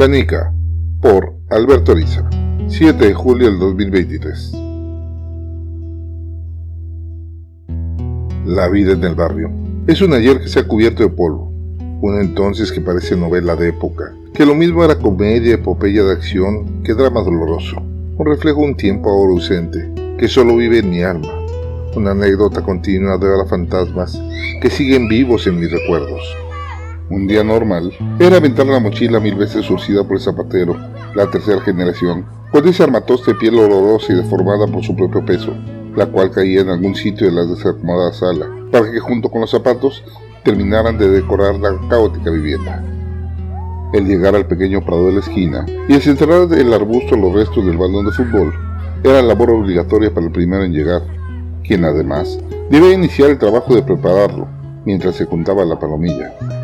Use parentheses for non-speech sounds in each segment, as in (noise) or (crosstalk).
Canica, por Alberto Ariza, 7 de julio del 2023. La vida en el barrio. Es un ayer que se ha cubierto de polvo, un entonces que parece novela de época, que lo mismo era comedia, epopeya de acción que drama doloroso, un reflejo un tiempo ahora ausente, que solo vive en mi alma, una anécdota continua de ahora fantasmas que siguen vivos en mis recuerdos. Un día normal era aventar la mochila mil veces surcida por el zapatero, la tercera generación, con ese armatoste de piel olorosa y deformada por su propio peso, la cual caía en algún sitio de la desacomodada sala, para que junto con los zapatos terminaran de decorar la caótica vivienda. El llegar al pequeño prado de la esquina y desenterrar del arbusto los restos del balón de fútbol era labor obligatoria para el primero en llegar, quien además debía iniciar el trabajo de prepararlo mientras se juntaba la palomilla.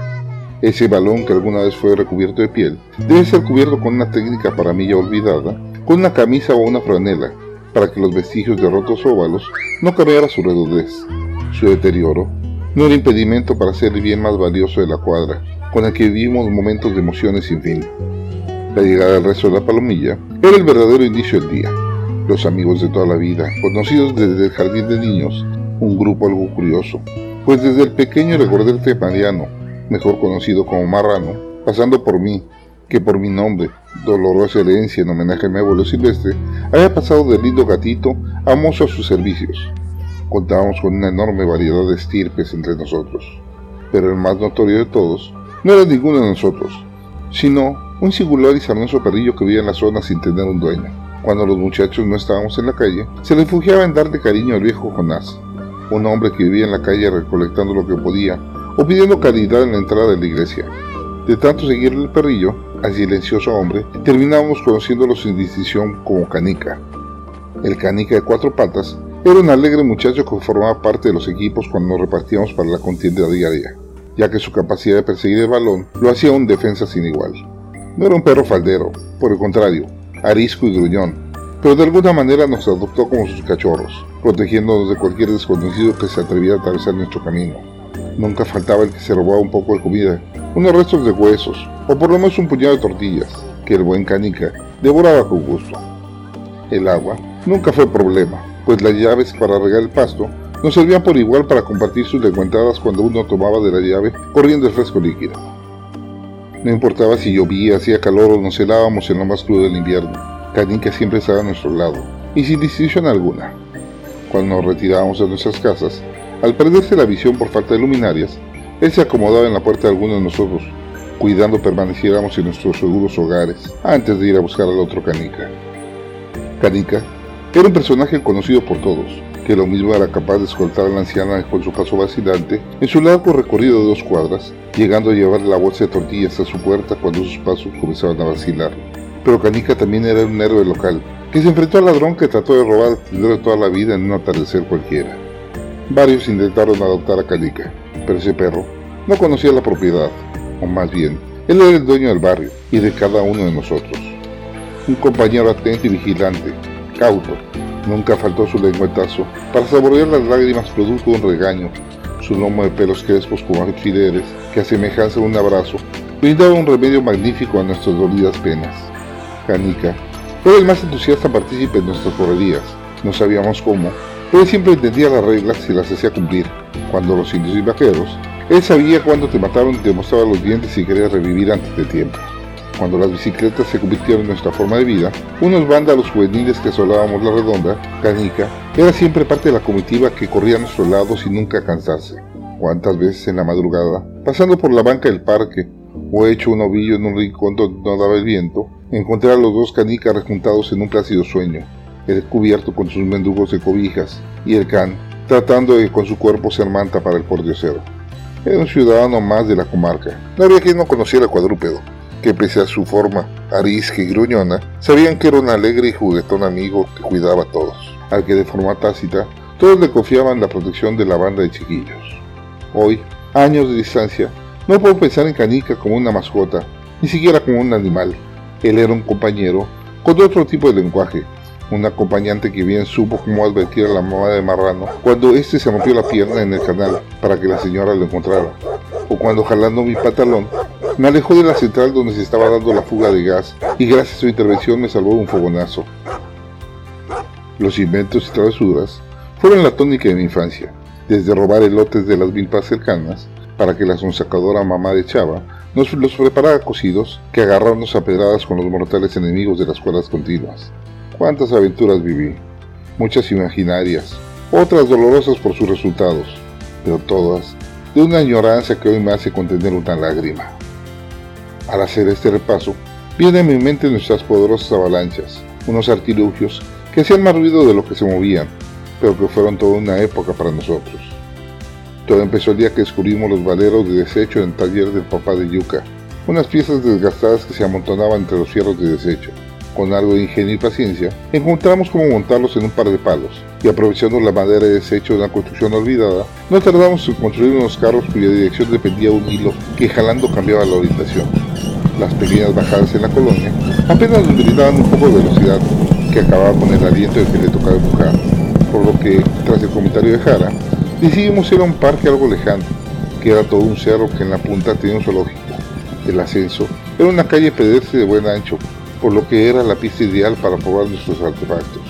Ese balón que alguna vez fue recubierto de piel debe ser cubierto con una técnica para mí ya olvidada, con una camisa o una franela, para que los vestigios de rotos óvalos no cambiara su redondez. Su deterioro no era impedimento para ser el bien más valioso de la cuadra, con el que vivimos momentos de emociones sin fin. La llegada del resto de la palomilla era el verdadero inicio del día. Los amigos de toda la vida, conocidos desde el jardín de niños, un grupo algo curioso, pues desde el pequeño recordé el Mariano, mejor conocido como Marrano, pasando por mí, que por mi nombre, dolorosa herencia en homenaje a mi abuelo silvestre, había pasado del lindo gatito a mozo a sus servicios. Contábamos con una enorme variedad de estirpes entre nosotros, pero el más notorio de todos no era ninguno de nosotros, sino un singular y sarnoso perrillo que vivía en la zona sin tener un dueño. Cuando los muchachos no estábamos en la calle, se refugiaba en darle cariño al viejo Jonás, un hombre que vivía en la calle recolectando lo que podía o pidiendo caridad en la entrada de la iglesia. De tanto seguirle el perrillo, al silencioso hombre, terminábamos conociéndolo sin distinción como Canica. El Canica de cuatro patas era un alegre muchacho que formaba parte de los equipos cuando nos repartíamos para la contienda diaria, ya que su capacidad de perseguir el balón lo hacía un defensa sin igual. No era un perro faldero, por el contrario, arisco y gruñón, pero de alguna manera nos adoptó como sus cachorros, protegiéndonos de cualquier desconocido que se atreviera a atravesar nuestro camino. Nunca faltaba el que se robaba un poco de comida, unos restos de huesos, o por lo menos un puñado de tortillas, que el buen canica devoraba con gusto. El agua nunca fue problema, pues las llaves para regar el pasto nos servían por igual para compartir sus descuentadas cuando uno tomaba de la llave corriendo el fresco líquido. No importaba si llovía, hacía calor o nos helábamos en lo más crudo del invierno, Canica siempre estaba a nuestro lado, y sin distinción alguna. Cuando nos retirábamos de nuestras casas, al perderse la visión por falta de luminarias, él se acomodaba en la puerta de alguno de nosotros, cuidando permaneciéramos en nuestros seguros hogares antes de ir a buscar al otro Canica. Canica era un personaje conocido por todos, que lo mismo era capaz de escoltar a la anciana con su paso vacilante en su largo recorrido de dos cuadras, llegando a llevar la bolsa de tortillas a su puerta cuando sus pasos comenzaban a vacilar. Pero Canica también era un héroe local, que se enfrentó al ladrón que trató de robar el de toda la vida en un atardecer cualquiera. Varios intentaron adoptar a Canica, pero ese perro no conocía la propiedad, o más bien, él era el dueño del barrio y de cada uno de nosotros. Un compañero atento y vigilante, cauto, nunca faltó su lengüetazo para saborear las lágrimas producto de un regaño, su lomo de pelos crespos como alfileres, que a semejanza de un abrazo, brindaba un remedio magnífico a nuestras dolidas penas. Canica era el más entusiasta partícipe en nuestras correrías, no sabíamos cómo, él siempre entendía las reglas y las hacía cumplir. Cuando los indios y vaqueros, él sabía cuándo te mataron y te mostraba los dientes y quería revivir antes de tiempo. Cuando las bicicletas se convirtieron en nuestra forma de vida, unos vándalos juveniles que asolábamos la redonda, Canica, era siempre parte de la comitiva que corría a nuestro lado sin nunca cansarse. Cuántas veces en la madrugada, pasando por la banca del parque, o hecho un ovillo en un rincón donde no daba el viento, encontré a los dos canicas rejuntados en un plácido sueño, el cubierto con sus mendugos de cobijas, y el can, tratando de con su cuerpo ser manta para el pordiosero. Era un ciudadano más de la comarca. No había quien no conociera cuadrúpedo, que pese a su forma arisca y gruñona, sabían que era un alegre y juguetón amigo que cuidaba a todos, al que de forma tácita todos le confiaban la protección de la banda de chiquillos. Hoy, años de distancia, no puedo pensar en Canica como una mascota, ni siquiera como un animal. Él era un compañero con otro tipo de lenguaje, un acompañante que bien supo cómo advertir a la mamá de Marrano cuando éste se rompió la pierna en el canal para que la señora lo encontrara, o cuando jalando mi pantalón Me alejó de la central donde se estaba dando la fuga de gas y gracias a su intervención me salvó un fogonazo. Los inventos y travesuras fueron la tónica de mi infancia, desde robar elotes de las milpas cercanas para que la sonsacadora mamá de Chava nos los preparara cocidos que agarrarnos a pedradas con los mortales enemigos de las escuelas continuas. Cuántas aventuras viví, muchas imaginarias, otras dolorosas por sus resultados, pero todas de una añoranza que hoy me hace contener una lágrima. Al hacer este repaso, viene a mi mente nuestras poderosas avalanchas, unos artilugios que hacían más ruido de lo que se movían, pero que fueron toda una época para nosotros. Todo empezó el día que descubrimos los valeros de desecho en el taller del papá de Yuca, unas piezas desgastadas que se amontonaban entre los fierros de desecho. Con algo de ingenio y paciencia, encontramos cómo montarlos en un par de palos, y aprovechando la madera de desecho de una construcción olvidada, no tardamos en construir unos carros cuya dirección dependía de un hilo que jalando cambiaba la orientación. Las pequeñas bajadas en la colonia apenas nos brindaban un poco de velocidad, que acababa con el aliento de que le tocaba empujar, por lo que, tras el comentario de Jara, decidimos ir a un parque algo lejano, que era todo un cerro que en la punta tenía un zoológico. El ascenso era una calle pedestre de buen ancho, por lo que era la pista ideal para probar nuestros artefactos.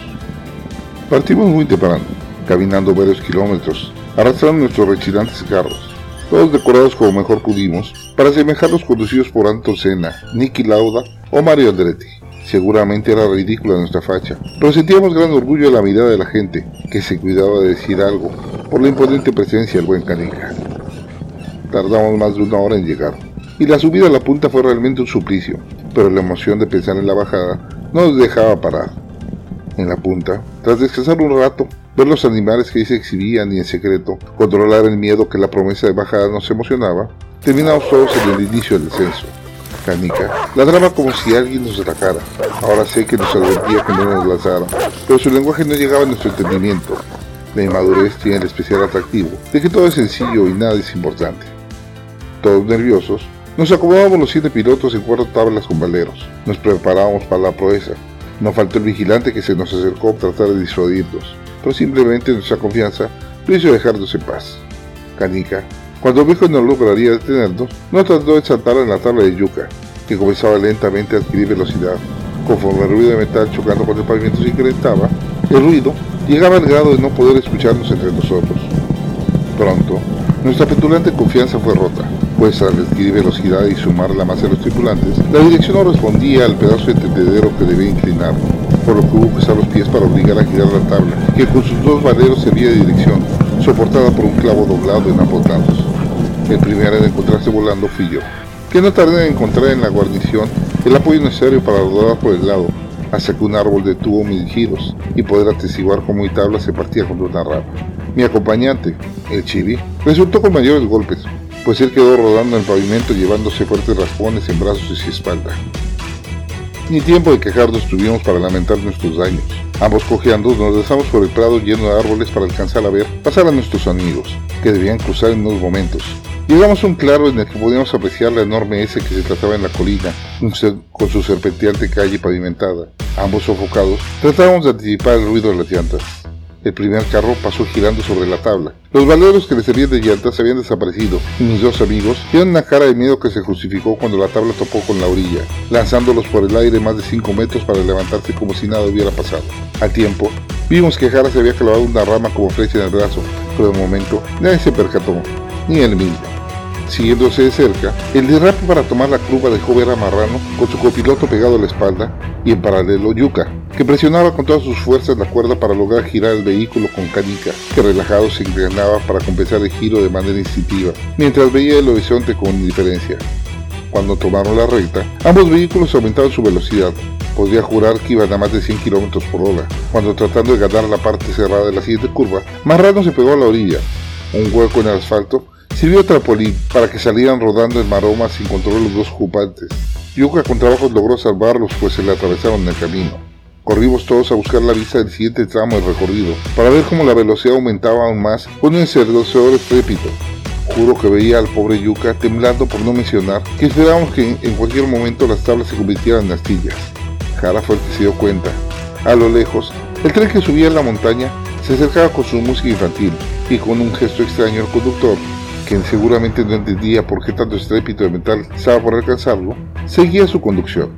Partimos muy temprano, caminando varios kilómetros, arrastrando nuestros rechinantes carros, todos decorados como mejor pudimos, para asemejar los conducidos por Anton Senna, Nicky Lauda o Mario Andretti. Seguramente era ridícula nuestra facha, pero sentíamos gran orgullo de la mirada de la gente, que se cuidaba de decir algo, por la imponente presencia del buen Canica. Tardamos más de una hora en llegar, y la subida a la punta fue realmente un suplicio, pero la emoción de pensar en la bajada no nos dejaba parar. En la punta, tras descansar un rato, ver los animales que ahí se exhibían y en secreto, controlar el miedo que la promesa de bajada nos emocionaba, terminamos todos en el inicio del descenso. Canica ladraba como si alguien nos atacara. Ahora sé que nos advertía que no nos lanzara, pero su lenguaje no llegaba a nuestro entendimiento. La inmadurez tiene el especial atractivo de que todo es sencillo y nada es importante. Todos nerviosos, nos acomodábamos los siete pilotos en cuatro tablas con valeros. Nos preparábamos para la proeza. No faltó el vigilante que se nos acercó a tratar de disuadirnos, pero simplemente nuestra confianza lo hizo dejarnos en paz. Canica cuando que no lograría detenernos, no trató de saltar en la tabla de yuca, que comenzaba lentamente a adquirir velocidad. Conforme el ruido de metal chocando con el pavimento se incrementaba, el ruido llegaba al grado de no poder escucharnos entre nosotros. Pronto, nuestra petulante confianza fue rota, pues al adquirir velocidad y sumar la masa de los tripulantes, la dirección no respondía al pedazo de tendedero que debía inclinar, por lo que hubo que usar los pies para obligar a girar la tabla, que con sus dos valeros servía de dirección, soportada por un clavo doblado en ambos lados. El primero en encontrarse volando fui yo, que no tardé en encontrar en la guarnición el apoyo necesario para rodar por el lado, hasta que un árbol detuvo mis giros y poder atestiguar cómo mi tabla se partía contra una rama. Mi acompañante, el chibi, resultó con mayores golpes, pues él quedó rodando en el pavimento llevándose fuertes raspones en brazos y espalda. Ni tiempo de quejarnos tuvimos para lamentar nuestros daños. Ambos cojeando nos dejamos por el prado lleno de árboles para alcanzar a ver pasar a nuestros amigos, que debían cruzar en unos momentos. Llegamos a un claro en el que podíamos apreciar la enorme S que se trataba en la colina, con su serpenteante calle pavimentada. Ambos sofocados, tratábamos de anticipar el ruido de las llantas. El primer carro pasó girando sobre la tabla. Los valeros que le servían de llantas habían desaparecido y mis dos amigos dieron una cara de miedo que se justificó cuando la tabla topó con la orilla, lanzándolos por el aire más de 5 metros para levantarse como si nada hubiera pasado. Al tiempo, vimos que Jara se había clavado una rama como flecha en el brazo, pero de momento nadie se percató, ni él mismo. Siguiéndose de cerca, el derrape para tomar la curva dejó ver a Marrano con su copiloto pegado a la espalda y en paralelo Yuka, que presionaba con todas sus fuerzas la cuerda para lograr girar el vehículo con canica, que relajado se inclinaba para compensar el giro de manera instintiva, mientras veía el horizonte con indiferencia. Cuando tomaron la recta, ambos vehículos aumentaron su velocidad. Podría jurar que iban a más de 100 km por hora. Cuando tratando de ganar la parte cerrada de la siguiente curva, Marrano se pegó a la orilla. Un hueco en el asfalto Sirvió trampolín para que salieran rodando en maroma sin control los dos ocupantes. Yuka con trabajo logró salvarlos pues se le atravesaron el camino. Corrimos todos a buscar la vista del siguiente tramo del recorrido, para ver cómo la velocidad aumentaba aún más con un encerdecedor estrépito. Juro que veía al pobre Yuka temblando por no mencionar que esperábamos que en cualquier momento las tablas se convirtieran en astillas. Jara fue el se dio cuenta. A lo lejos, el tren que subía la montaña se acercaba con su música infantil y con un gesto extraño el conductor quien seguramente no entendía por qué tanto estrépito de metal estaba por alcanzarlo, seguía su conducción.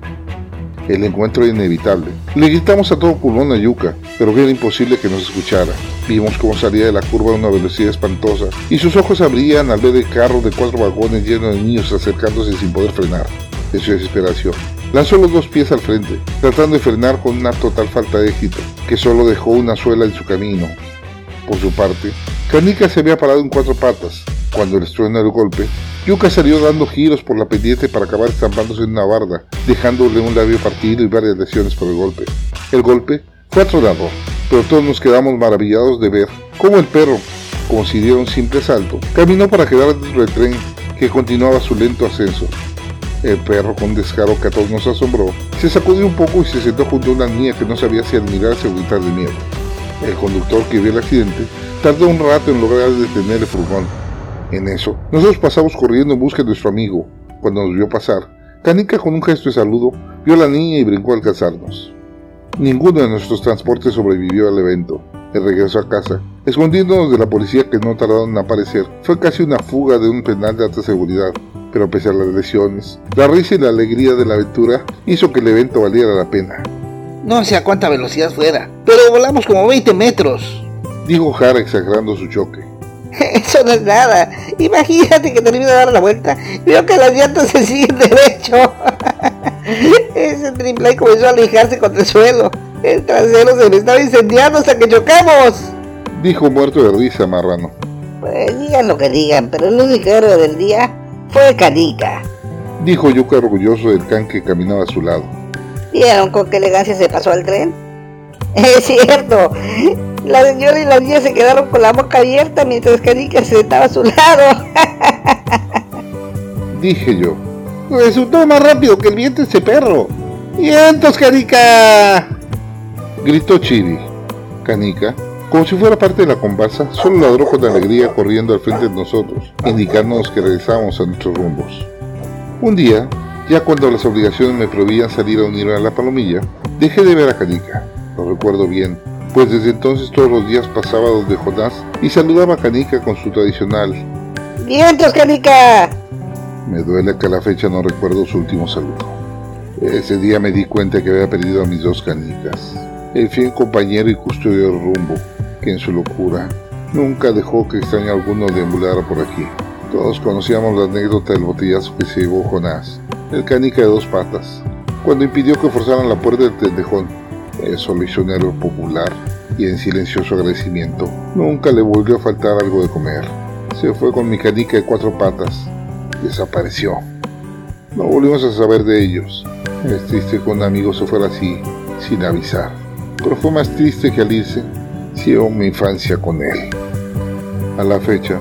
El encuentro era inevitable. Le gritamos a todo pulmón a Yuka, pero era imposible que nos escuchara. Vimos cómo salía de la curva a una velocidad espantosa y sus ojos abrían al ver el carro de cuatro vagones lleno de niños acercándose sin poder frenar. De su desesperación, lanzó los dos pies al frente, tratando de frenar con una total falta de éxito, que solo dejó una suela en su camino. Por su parte, Kanika se había parado en cuatro patas. Cuando le estruena el golpe, Yuka salió dando giros por la pendiente para acabar estampándose en una barda, dejándole un labio partido y varias lesiones por el golpe. El golpe fue atronador, pero todos nos quedamos maravillados de ver cómo el perro, como si diera un simple salto, caminó para quedar dentro del tren que continuaba su lento ascenso. El perro, con descaro que a todos nos asombró, se sacudió un poco y se sentó junto a una niña que no sabía si admirarse o gritar de miedo. El conductor que vio el accidente tardó un rato en lograr detener el furgón. En eso, nosotros pasamos corriendo en busca de nuestro amigo. Cuando nos vio pasar, Canica con un gesto de saludo vio a la niña y brincó al alcanzarnos. Ninguno de nuestros transportes sobrevivió al evento. El regreso a casa, escondiéndonos de la policía que no tardaron en aparecer, fue casi una fuga de un penal de alta seguridad. Pero pese a las lesiones, la risa y la alegría de la aventura hizo que el evento valiera la pena. No sé a cuánta velocidad fuera, pero volamos como 20 metros. Dijo Jara exagerando su choque. (laughs) Eso no es nada. Imagínate que termino de dar la vuelta. Veo que las llantas se siguen (laughs) derecho. Ese triple comenzó a alejarse contra el suelo. El trasero se me estaba incendiando hasta que chocamos. Dijo muerto de risa Marrano. Pues digan lo que digan, pero el único héroe del día fue Canica. Dijo Yuka orgulloso del can que caminaba a su lado. ¿Vieron con qué elegancia se pasó al tren? (laughs) Es cierto. La señora y la niña se quedaron con la boca abierta mientras Canica se sentaba a su lado. (laughs) Dije yo. Resultó más rápido que el viento ese perro. ¡Vientos, Canica! Gritó Chiri. Canica, como si fuera parte de la comparsa, solo ladró con alegría corriendo al frente de nosotros, indicándonos que regresábamos a nuestros rumbos. Un día, ya cuando las obligaciones me prohibían salir a unirme a la palomilla, dejé de ver a Canica. Lo recuerdo bien, pues desde entonces todos los días pasaba donde Jonás y saludaba a Canica con su tradicional ¡Vientos, Canica! Me duele que a la fecha no recuerdo su último saludo. Ese día me di cuenta que había perdido a mis dos canicas, el fiel compañero y custodio del rumbo, que en su locura nunca dejó que extraño alguno deambulara por aquí. Todos conocíamos la anécdota del botellazo que se llevó Jonás, el canica de dos patas, cuando impidió que forzaran la puerta del tendejón. Un héroe popular y en silencioso agradecimiento nunca le volvió a faltar algo de comer. Se fue con mi canica de cuatro patas. Desapareció. No volvimos a saber de ellos. Es triste que un amigo se fuera así, sin avisar. Pero fue más triste que al irse, llevo mi infancia con él. A la fecha,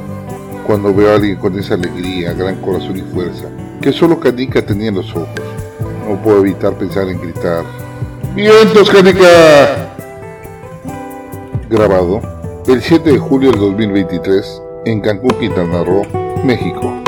cuando veo a alguien con esa alegría, gran corazón y fuerza, que solo Canica tenía en los ojos, no puedo evitar pensar en gritar, ¡Vientos, Canica! Grabado el 7 de julio del 2023 en Cancún, Quintana Roo, México.